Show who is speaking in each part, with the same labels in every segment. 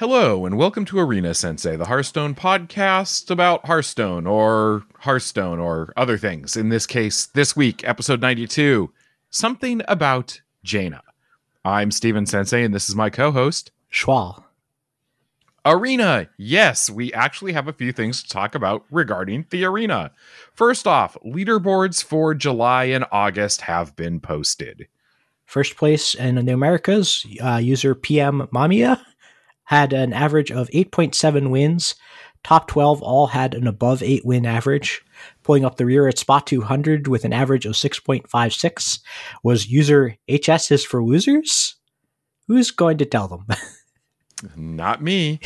Speaker 1: Hello, and welcome to Arena Sensei, the Hearthstone podcast about Hearthstone or Hearthstone or other things. In this case, this week, episode 92, something about Jaina. I'm Steven Sensei, and this is my co host,
Speaker 2: Schwal.
Speaker 1: Arena. Yes, we actually have a few things to talk about regarding the arena. First off, leaderboards for July and August have been posted.
Speaker 2: First place in the Americas, uh, user PM Mamiya had an average of 8.7 wins. Top 12 all had an above 8 win average. Pulling up the rear at spot 200 with an average of 6.56 was user HS is for losers? Who's going to tell them?
Speaker 1: Not me.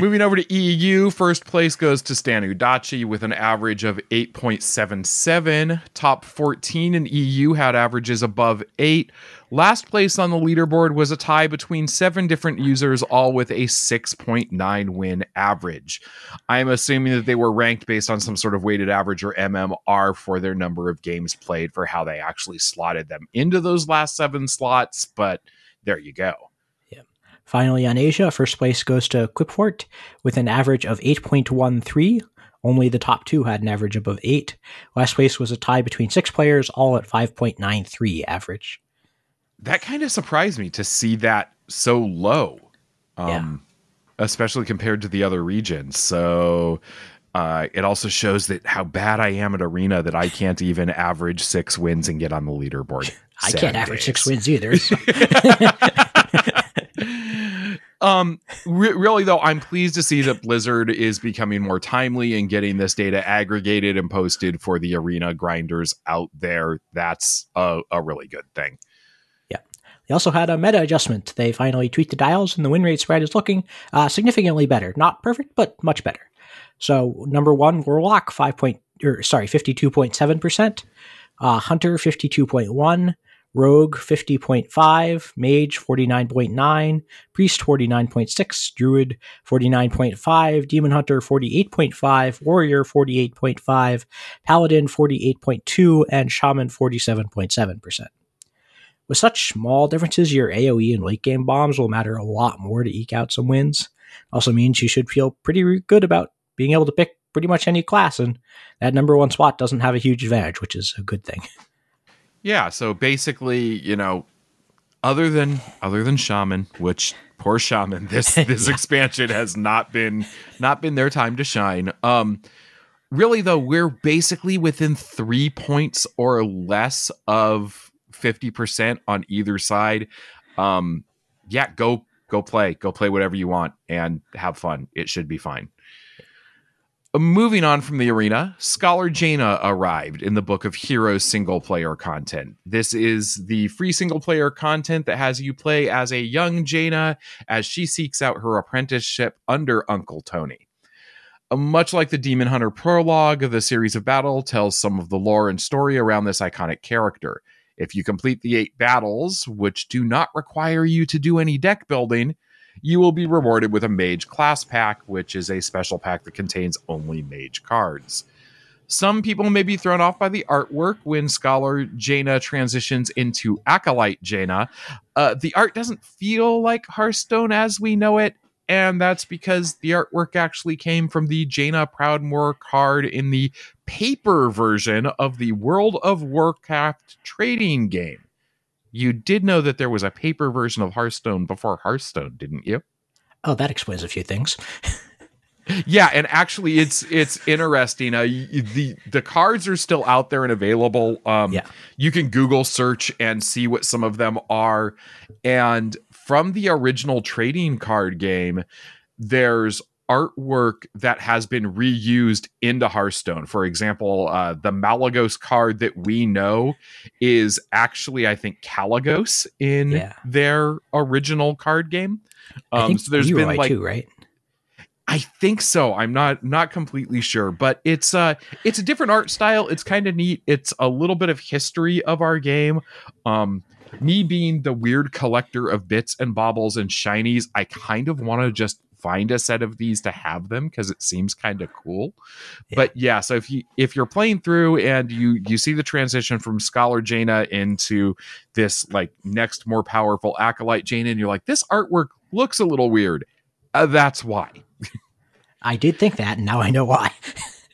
Speaker 1: Moving over to EU, first place goes to Stan Udachi with an average of 8.77. Top 14 in EU had averages above 8. Last place on the leaderboard was a tie between seven different users, all with a 6.9 win average. I'm assuming that they were ranked based on some sort of weighted average or MMR for their number of games played for how they actually slotted them into those last seven slots, but there you go.
Speaker 2: Finally, on Asia, first place goes to Quipfort with an average of 8.13. Only the top two had an average above 8. Last place was a tie between six players, all at 5.93 average.
Speaker 1: That kind of surprised me to see that so low, um, yeah. especially compared to the other regions. So uh, it also shows that how bad I am at arena that I can't even average six wins and get on the leaderboard.
Speaker 2: I can't average six wins either. So.
Speaker 1: um, re- really though, I'm pleased to see that Blizzard is becoming more timely and getting this data aggregated and posted for the arena grinders out there. That's a, a really good thing.
Speaker 2: Yeah. They also had a meta adjustment. They finally tweaked the dials, and the win rate spread is looking uh, significantly better. Not perfect, but much better. So number one, Warlock five point or sorry, fifty two point seven percent. Uh, Hunter fifty two point one. Rogue 50.5, Mage 49.9, Priest 49.6, Druid 49.5, Demon Hunter 48.5, Warrior 48.5, Paladin 48.2, and Shaman 47.7%. With such small differences, your AoE and late game bombs will matter a lot more to eke out some wins. Also means you should feel pretty good about being able to pick pretty much any class, and that number one spot doesn't have a huge advantage, which is a good thing.
Speaker 1: Yeah, so basically, you know, other than other than shaman, which poor shaman, this this yeah. expansion has not been not been their time to shine. Um really though, we're basically within 3 points or less of 50% on either side. Um yeah, go go play, go play whatever you want and have fun. It should be fine. Moving on from the arena, Scholar Jaina arrived in the Book of Heroes single player content. This is the free single player content that has you play as a young Jaina as she seeks out her apprenticeship under Uncle Tony. Uh, much like the Demon Hunter prologue, the series of battle tells some of the lore and story around this iconic character. If you complete the eight battles, which do not require you to do any deck building, you will be rewarded with a mage class pack, which is a special pack that contains only mage cards. Some people may be thrown off by the artwork when Scholar Jaina transitions into Acolyte Jaina. Uh, the art doesn't feel like Hearthstone as we know it, and that's because the artwork actually came from the Jaina Proudmoore card in the paper version of the World of Warcraft trading game. You did know that there was a paper version of Hearthstone before Hearthstone, didn't you?
Speaker 2: Oh, that explains a few things.
Speaker 1: yeah, and actually, it's it's interesting. Uh, the the cards are still out there and available. Um, yeah, you can Google search and see what some of them are. And from the original trading card game, there's artwork that has been reused into Hearthstone. For example, uh, the Malygos card that we know is actually, I think, Kalecgos in yeah. their original card game.
Speaker 2: Um, so there's been like, too, right?
Speaker 1: I think so. I'm not not completely sure, but it's uh it's a different art style. It's kind of neat. It's a little bit of history of our game. Um me being the weird collector of bits and baubles and shinies, I kind of want to just find a set of these to have them because it seems kind of cool. Yeah. But yeah, so if you if you're playing through and you you see the transition from Scholar Jaina into this like next more powerful acolyte Jaina, and you're like, this artwork looks a little weird. Uh, that's why.
Speaker 2: I did think that, and now I know why.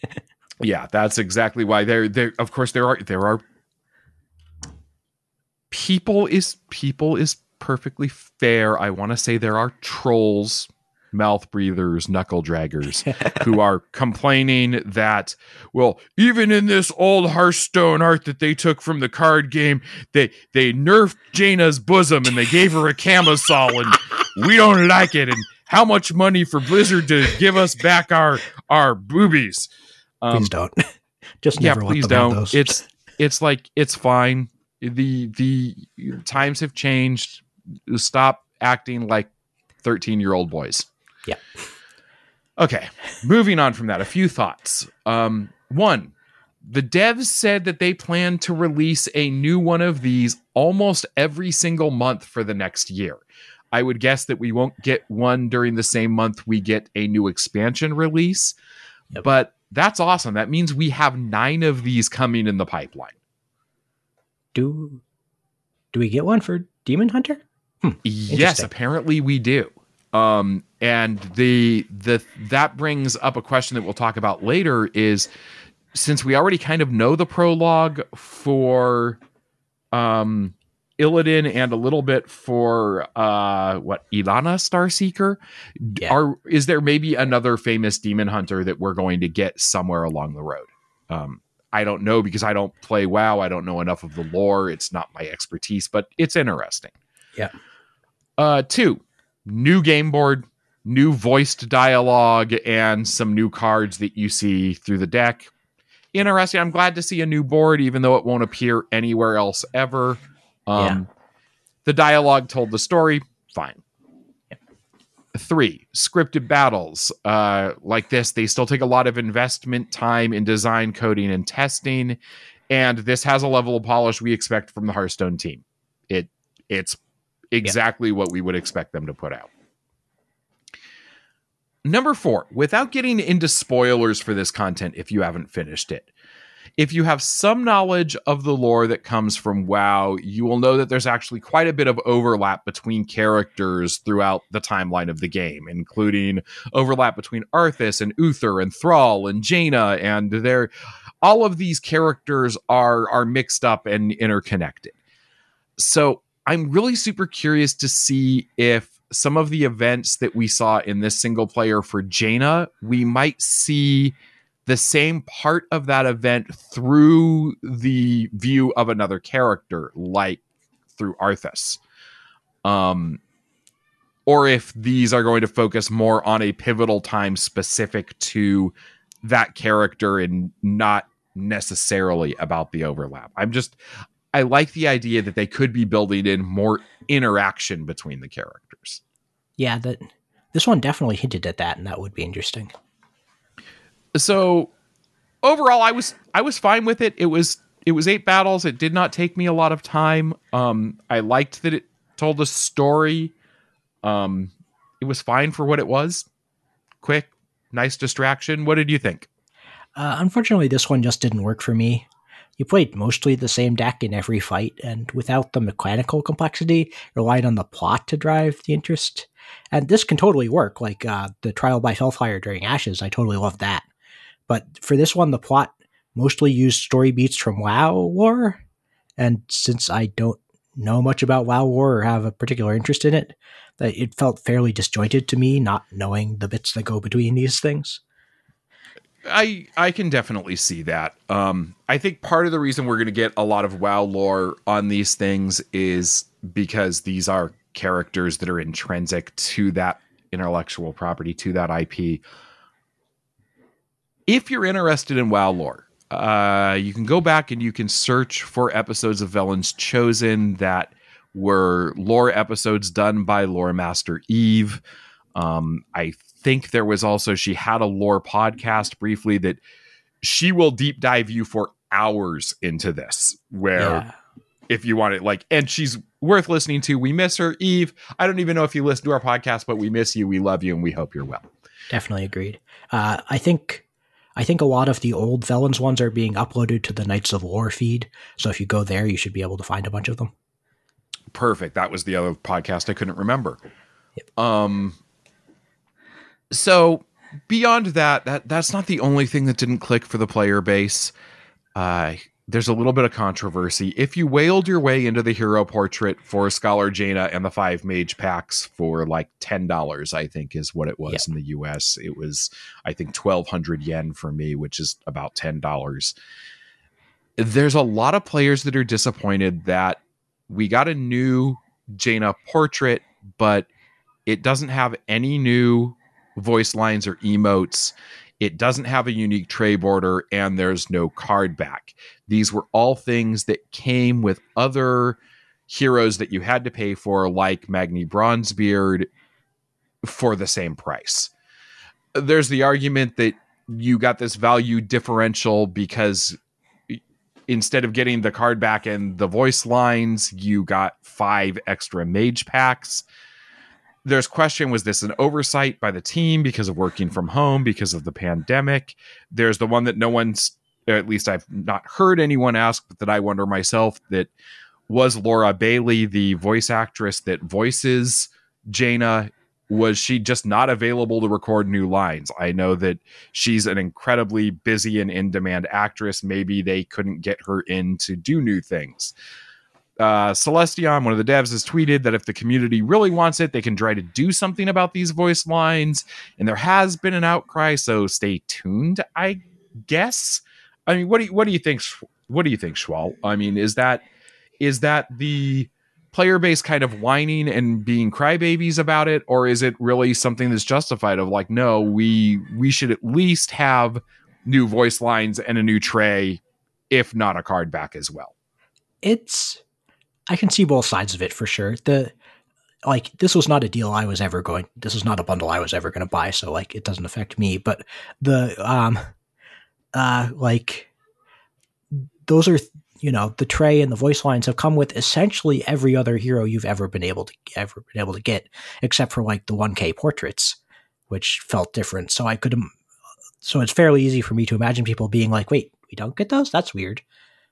Speaker 1: yeah, that's exactly why. There, there. Of course, there are there are people is people is perfectly fair. I want to say there are trolls, mouth breathers, knuckle draggers who are complaining that, well, even in this old Hearthstone art that they took from the card game, they they nerfed Jaina's bosom and they gave her a camisole, and we don't like it. And how much money for Blizzard to give us back our our boobies?
Speaker 2: Um, please don't. Just
Speaker 1: yeah, please don't. It's it's like it's fine. The the times have changed stop acting like 13 year old boys.
Speaker 2: Yeah.
Speaker 1: Okay. Moving on from that, a few thoughts. Um, one, the devs said that they plan to release a new one of these almost every single month for the next year. I would guess that we won't get one during the same month we get a new expansion release, yep. but that's awesome. That means we have nine of these coming in the pipeline.
Speaker 2: Do do we get one for Demon Hunter?
Speaker 1: Hmm, yes, apparently we do. Um, and the the that brings up a question that we'll talk about later is since we already kind of know the prologue for um Illidan and a little bit for uh what Ilana Starseeker yeah. are is there maybe another famous demon hunter that we're going to get somewhere along the road? Um I don't know because I don't play WoW. I don't know enough of the lore. It's not my expertise but it's interesting.
Speaker 2: Yeah.
Speaker 1: Uh, two, new game board, new voiced dialogue, and some new cards that you see through the deck. Interesting. I'm glad to see a new board, even though it won't appear anywhere else ever. Um, yeah. The dialogue told the story. Fine. Three, scripted battles uh, like this, they still take a lot of investment time in design, coding, and testing. And this has a level of polish we expect from the Hearthstone team. It it's exactly yeah. what we would expect them to put out. Number four, without getting into spoilers for this content if you haven't finished it, if you have some knowledge of the lore that comes from WoW, you will know that there's actually quite a bit of overlap between characters throughout the timeline of the game, including overlap between Arthas and Uther and Thrall and Jaina, and they all of these characters are are mixed up and interconnected. So I'm really super curious to see if some of the events that we saw in this single player for Jaina, we might see the same part of that event through the view of another character, like through Arthas. Um, or if these are going to focus more on a pivotal time specific to that character and not necessarily about the overlap. I'm just I like the idea that they could be building in more interaction between the characters.
Speaker 2: Yeah, that this one definitely hinted at that, and that would be interesting.
Speaker 1: So overall, I was I was fine with it. It was it was eight battles. It did not take me a lot of time. Um, I liked that it told a story. Um, it was fine for what it was. Quick, nice distraction. What did you think?
Speaker 2: Uh, unfortunately, this one just didn't work for me you played mostly the same deck in every fight, and without the mechanical complexity, relied on the plot to drive the interest. And this can totally work, like uh, the trial by Hellfire during Ashes. I totally love that. But for this one, the plot mostly used story beats from WoW lore, and since I don't know much about WoW lore or have a particular interest in it, that it felt fairly disjointed to me, not knowing the bits that go between these things.
Speaker 1: I I can definitely see that. Um, I think part of the reason we're going to get a lot of WoW lore on these things is because these are characters that are intrinsic to that intellectual property, to that IP. If you're interested in WoW lore, uh, you can go back and you can search for episodes of Velen's Chosen that were lore episodes done by lore master Eve. Um, I think there was also she had a lore podcast briefly that she will deep dive you for hours into this where yeah. if you want it like and she's worth listening to. We miss her eve. I don't even know if you listen to our podcast but we miss you. We love you and we hope you're well.
Speaker 2: Definitely agreed. Uh, i think i think a lot of the old Velen's ones are being uploaded to the knights of lore feed. So if you go there you should be able to find a bunch of them.
Speaker 1: Perfect. That was the other podcast i couldn't remember. Yep. um so beyond that, that that's not the only thing that didn't click for the player base. Uh, there's a little bit of controversy. If you whaled your way into the hero portrait for Scholar Jaina and the five mage packs for like ten dollars, I think is what it was in the US. It was, I think, twelve hundred yen for me, which is about ten dollars. There's a lot of players that are disappointed that we got a new Jaina portrait, but it doesn't have any new voice lines or emotes. It doesn't have a unique tray border, and there's no card back. These were all things that came with other heroes that you had to pay for, like Magni Bronzebeard, for the same price. There's the argument that you got this value differential because instead of getting the card back and the voice lines, you got five extra mage packs there's question was this an oversight by the team because of working from home because of the pandemic? There's the one that no one's at least i've not heard anyone ask but that i wonder myself that was laura bailey the voice actress that voices jaina? Was she just not available to record new lines? I know that she's an incredibly busy and in demand actress. Maybe they couldn't get her in to do new things uh, Celestion, one of the devs, has tweeted that if the community really wants it, they can try to do something about these voice lines. And there has been an outcry, so stay tuned. I guess. I mean, what do you, what do you think? What do you think, Schwal? I mean, is that is that the player base kind of whining and being crybabies about it, or is it really something that's justified? Of like, no, we we should at least have new voice lines and a new tray, if not a card back as well.
Speaker 2: It's I can see both sides of it for sure. The like this was not a deal I was ever going this was not a bundle I was ever going to buy, so like it doesn't affect me, but the um uh like those are you know the tray and the voice lines have come with essentially every other hero you've ever been able to ever been able to get except for like the 1k portraits which felt different so i could so it's fairly easy for me to imagine people being like wait we don't get those that's weird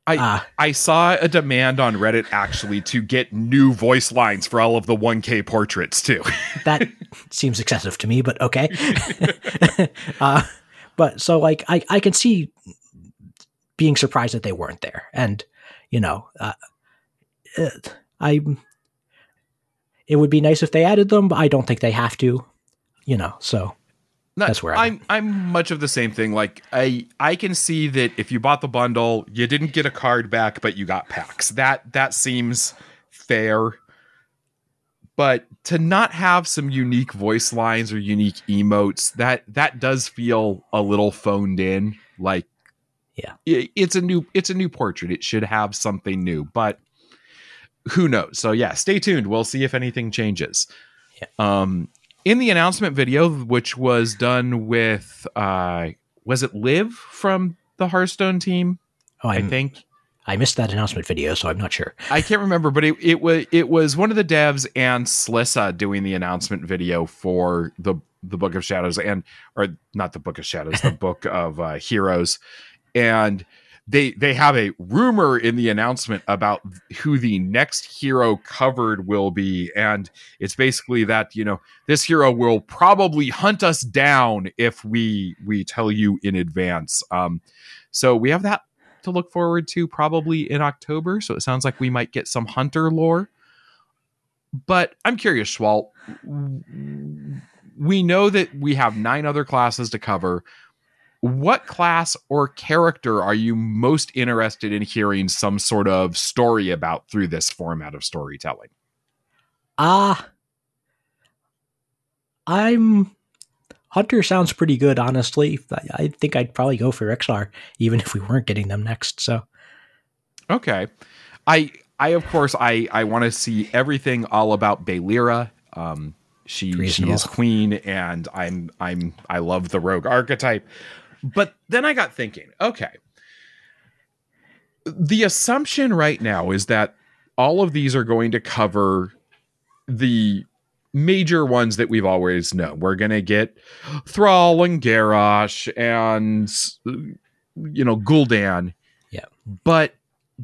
Speaker 1: I-
Speaker 2: uh,
Speaker 1: I saw a demand on Reddit actually to get new voice lines for all of the 1K portraits too.
Speaker 2: that seems excessive to me, but okay. uh, but so like I, I can see being surprised that they weren't there, and you know, uh, uh, I it would be nice if they added them, but I don't think they have to. You know, so
Speaker 1: Not-
Speaker 2: That's where I'm-
Speaker 1: I'm. I'm much of the same thing. Like I, I can see that if you bought the bundle, you didn't get a card back, but you got packs. That that seems fair. But to not have some unique voice lines or unique emotes, that that does feel a little phoned in. Like,
Speaker 2: Yeah.
Speaker 1: i- it's a new it's a new portrait. It should have something new, but who knows? So yeah, stay tuned. We'll see if anything changes.
Speaker 2: Yeah.
Speaker 1: Um, in the announcement video, which was done with uh, was it Liv from the Hearthstone team?
Speaker 2: oh,
Speaker 1: I think
Speaker 2: I missed that announcement video, so I'm not sure.
Speaker 1: I can't remember, but it, it was it was one of the devs and Slysssa doing the announcement video for the the Book of Shadows and or not the Book of Shadows, the Book of uh, Heroes, and they they have a rumor in the announcement about who the next hero covered will be, and it's basically that you know this hero will probably hunt us down if we we tell you in advance. Um, so we have that to look forward to probably in October. So it sounds like we might get some hunter lore. But I'm curious, Schwalt. We know that we have nine other classes to cover. What class or character are you most interested in hearing some sort of story about through this format of storytelling?
Speaker 2: Ah, I'm Hunter sounds pretty good, honestly. I, I think I'd probably go for Rexxar, even if we weren't getting them next. So
Speaker 1: Okay. I I of course I I want to see everything all about Valeera. Um she she is queen and I'm I'm I love the rogue archetype. But then I got thinking, okay. The assumption right now is that all of these are going to cover the major ones that we've always known. We're going to get Thrall and Garrosh and you know Gul'dan.
Speaker 2: Yeah.
Speaker 1: But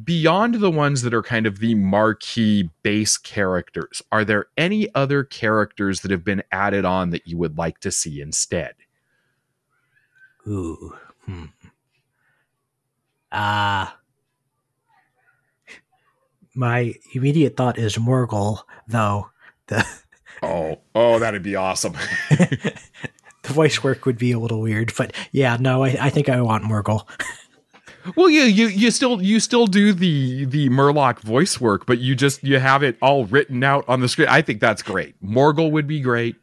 Speaker 1: beyond the ones that are kind of the marquee base characters, are there any other characters that have been added on that you would like to see instead?
Speaker 2: Ooh. Hmm. Uh my immediate thought is Morgl, though. The
Speaker 1: Oh, oh, that'd be awesome.
Speaker 2: the voice work would be a little weird, but yeah, no, I, I think I want Morgl.
Speaker 1: well, yeah, you you still you still do the the Murloc voice work, but you just you have it all written out on the screen. I think that's great. Morgl would be great.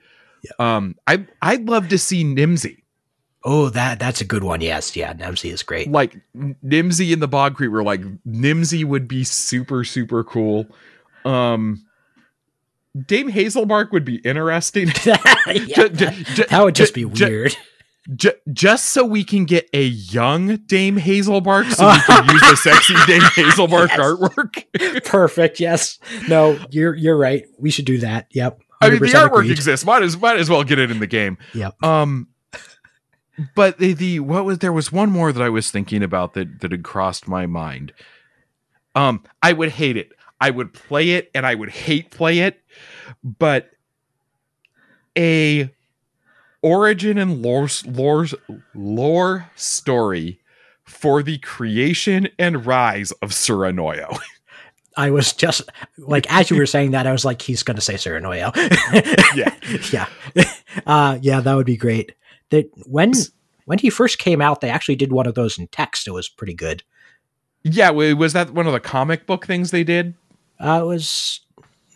Speaker 2: Yeah.
Speaker 1: Um, I I'd love to see Nemsy.
Speaker 2: Oh, that that's a good one. Yes, yeah, Nemsy is great.
Speaker 1: Like Nemsy and the Bog Creep were like Nemsy would be super super cool. Um, Dame Hazelbark would be interesting.
Speaker 2: Yeah, that would just be weird.
Speaker 1: ju- just so we can get a young Dame Hazelbark, so we can use the sexy Dame Hazelbark
Speaker 2: Yes.
Speaker 1: artwork.
Speaker 2: Perfect. Yes. No, you're you're right. We should do that. Yep.
Speaker 1: I mean, the artwork
Speaker 2: agreed.
Speaker 1: exists. Might as might as well get it in the game.
Speaker 2: Yep.
Speaker 1: Um, but the, the what was there was one more that I was thinking about that that had crossed my mind. Um, I would hate it. I would play it and I would hate play it, but a origin and lore lore lore story for the creation and rise of Suranoyo.
Speaker 2: I was just like as you were saying that, I was like, he's gonna say Serenoyo.
Speaker 1: Yeah.
Speaker 2: yeah. Uh yeah, that would be great. That when when he first came out, they actually did one of those in text. It was pretty good.
Speaker 1: yeah, was that one of the comic book things they did?
Speaker 2: Uh, it was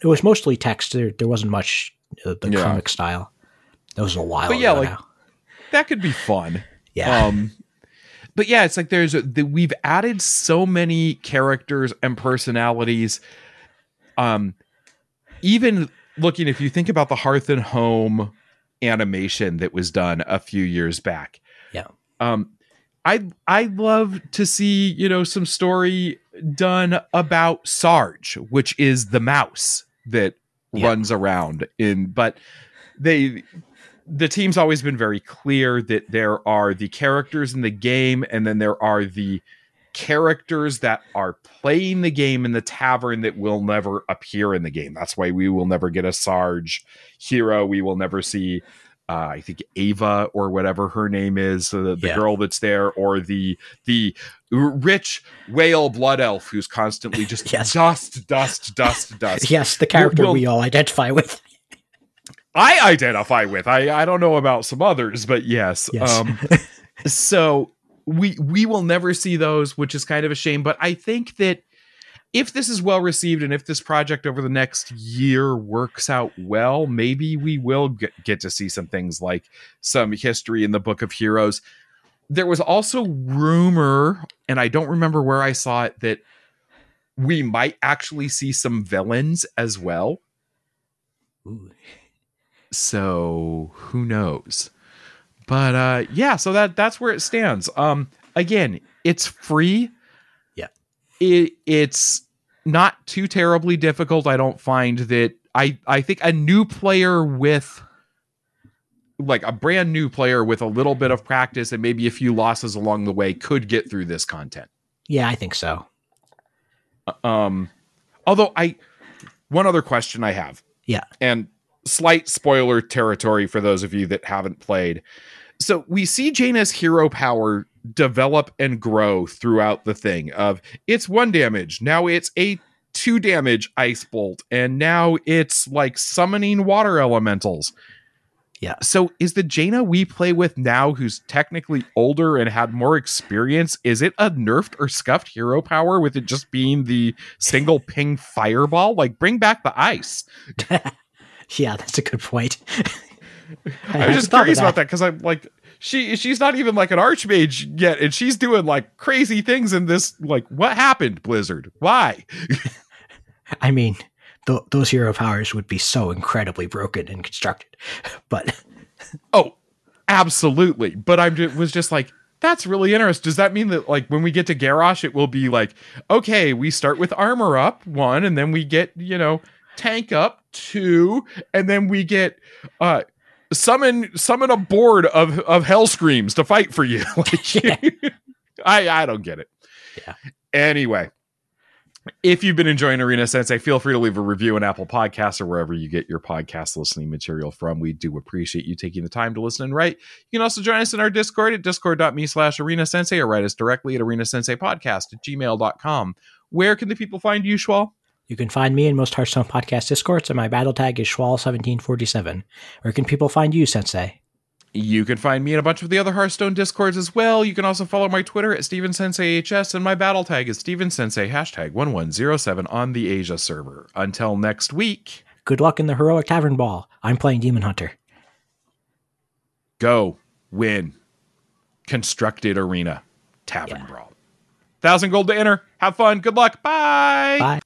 Speaker 2: it was mostly text. There there wasn't much uh, the
Speaker 1: Yeah.
Speaker 2: comic style. That was a while
Speaker 1: But yeah,
Speaker 2: ago
Speaker 1: like-
Speaker 2: now.
Speaker 1: That could be fun.
Speaker 2: Yeah.
Speaker 1: Um, but yeah, it's like there's a, the, we've added so many characters and personalities. Um, even looking if you think about the Hearth and Home animation that was done a few years back.
Speaker 2: Yeah.
Speaker 1: Um, I I'd love to see you know some story done about Sarge, which is the mouse that
Speaker 2: Yeah.
Speaker 1: runs around in, but they the team's always been very clear that there are the characters in the game and then there are the characters that are playing the game in the tavern that will never appear in the game. That's why we will never get a Sarge hero. We will never see uh, I think Ava or whatever her name is, uh, the,
Speaker 2: Yeah.
Speaker 1: girl that's there, or the the rich whale blood elf who's constantly just
Speaker 2: Yes.
Speaker 1: dust, dust, dust, dust.
Speaker 2: yes, the character
Speaker 1: we'll-
Speaker 2: we all identify with.
Speaker 1: I identify with. I I don't know about some others, but yes.
Speaker 2: Yes.
Speaker 1: Um so we we will never see those, which is kind of a shame, but I think that if this is well received and if this project over the next year works out well, maybe we will get, get to see some things like some history in the Book of Heroes. There was also rumor, and I don't remember where I saw it, that we might actually see some villains as well.
Speaker 2: Ooh.
Speaker 1: so who knows but uh yeah so that that's where it stands um again it's free
Speaker 2: Yeah.
Speaker 1: it it's not too terribly difficult i don't find that i i think a new player with like a brand new player with a little bit of practice and maybe a few losses along the way could get through this content
Speaker 2: Yeah, I think so.
Speaker 1: um although i one other question i have
Speaker 2: Yeah.
Speaker 1: and slight spoiler territory for those of you that haven't played. So we see jaina's hero power develop and grow throughout the thing of it's one damage now it's a two damage ice bolt and now it's like summoning water elementals.
Speaker 2: Yeah.
Speaker 1: so is the jaina we play with now who's technically older and had more experience is it a nerfed or scuffed hero power with it just being the single ping fireball? Like bring back the ice
Speaker 2: yeah, that's a good point.
Speaker 1: I
Speaker 2: hadn't
Speaker 1: was just curious about that because I'm like, she she's not even like an archmage yet, and she's doing like crazy things in this. Like, what happened, Blizzard? Why?
Speaker 2: I mean, th- those hero powers would be so incredibly broken and constructed. But
Speaker 1: Oh, absolutely. But I'm just, was just like, that's really interesting. Does that mean that like when we get to Garrosh, it will be like, okay, we start with armor up one, and then we get you know tank up two, and then we get uh summon summon a board of of Hellscreams to fight for you. like, I I don't get it.
Speaker 2: Yeah.
Speaker 1: Anyway, If you've been enjoying Arena Sensei, feel free to leave a review on Apple Podcasts or wherever you get your podcast listening material from. We do appreciate you taking the time to listen and write. You can also join us in our Discord at discord.me slash arena sensei or write us directly at arena sensei podcast at gmail.com. Where can the people find you, Schwal?
Speaker 2: You can find me in most Hearthstone podcast discords, and my battle tag is Schwal1747. Where can people find you, Sensei?
Speaker 1: You can find me in a bunch of the other Hearthstone discords as well. You can also follow my Twitter at StevenSenseiHS, and my battle tag is StevenSensei hashtag 1107 on the Asia server. Until next week,
Speaker 2: Good luck in the Heroic Tavern Ball. I'm playing Demon Hunter.
Speaker 1: go win. Constructed Arena Tavern
Speaker 2: Yeah.
Speaker 1: Brawl. Thousand gold to enter. Have fun. Good luck. Bye.
Speaker 2: Bye.